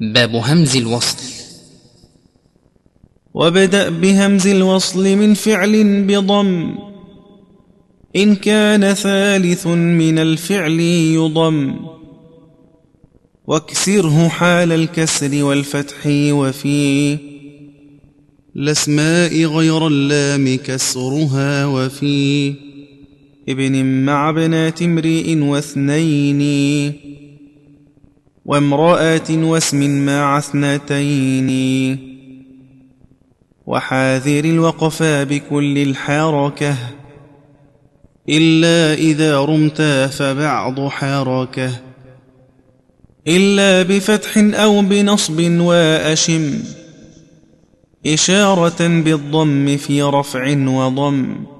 باب همز الوصل. وابدأ بهمز الوصل من فعل بضم. إن كان ثالث من الفعل يضم. واكسره حال الكسر والفتح وفي. الأسماء غير اللام كسرها وفي. ابن مع بنات امرئ واثنين. وامرأة واسم مع اثنتين. وحاذر الوقفا بكل الحركة إلا إذا رمت فبعض حركة. إلا بفتح أو بنصب وأشم إشارة بالضم في رفع وضم.